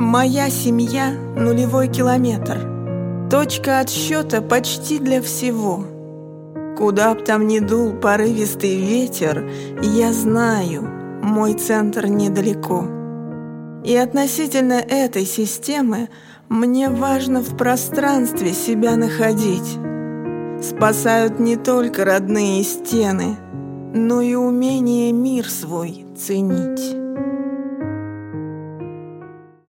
Моя семья — нулевой километр. Точка отсчета почти для всего. Куда б там ни дул порывистый ветер, я знаю, мой центр недалеко. И относительно этой системы мне важно в пространстве себя находить. Спасают не только родные стены, но и умение мир свой ценить.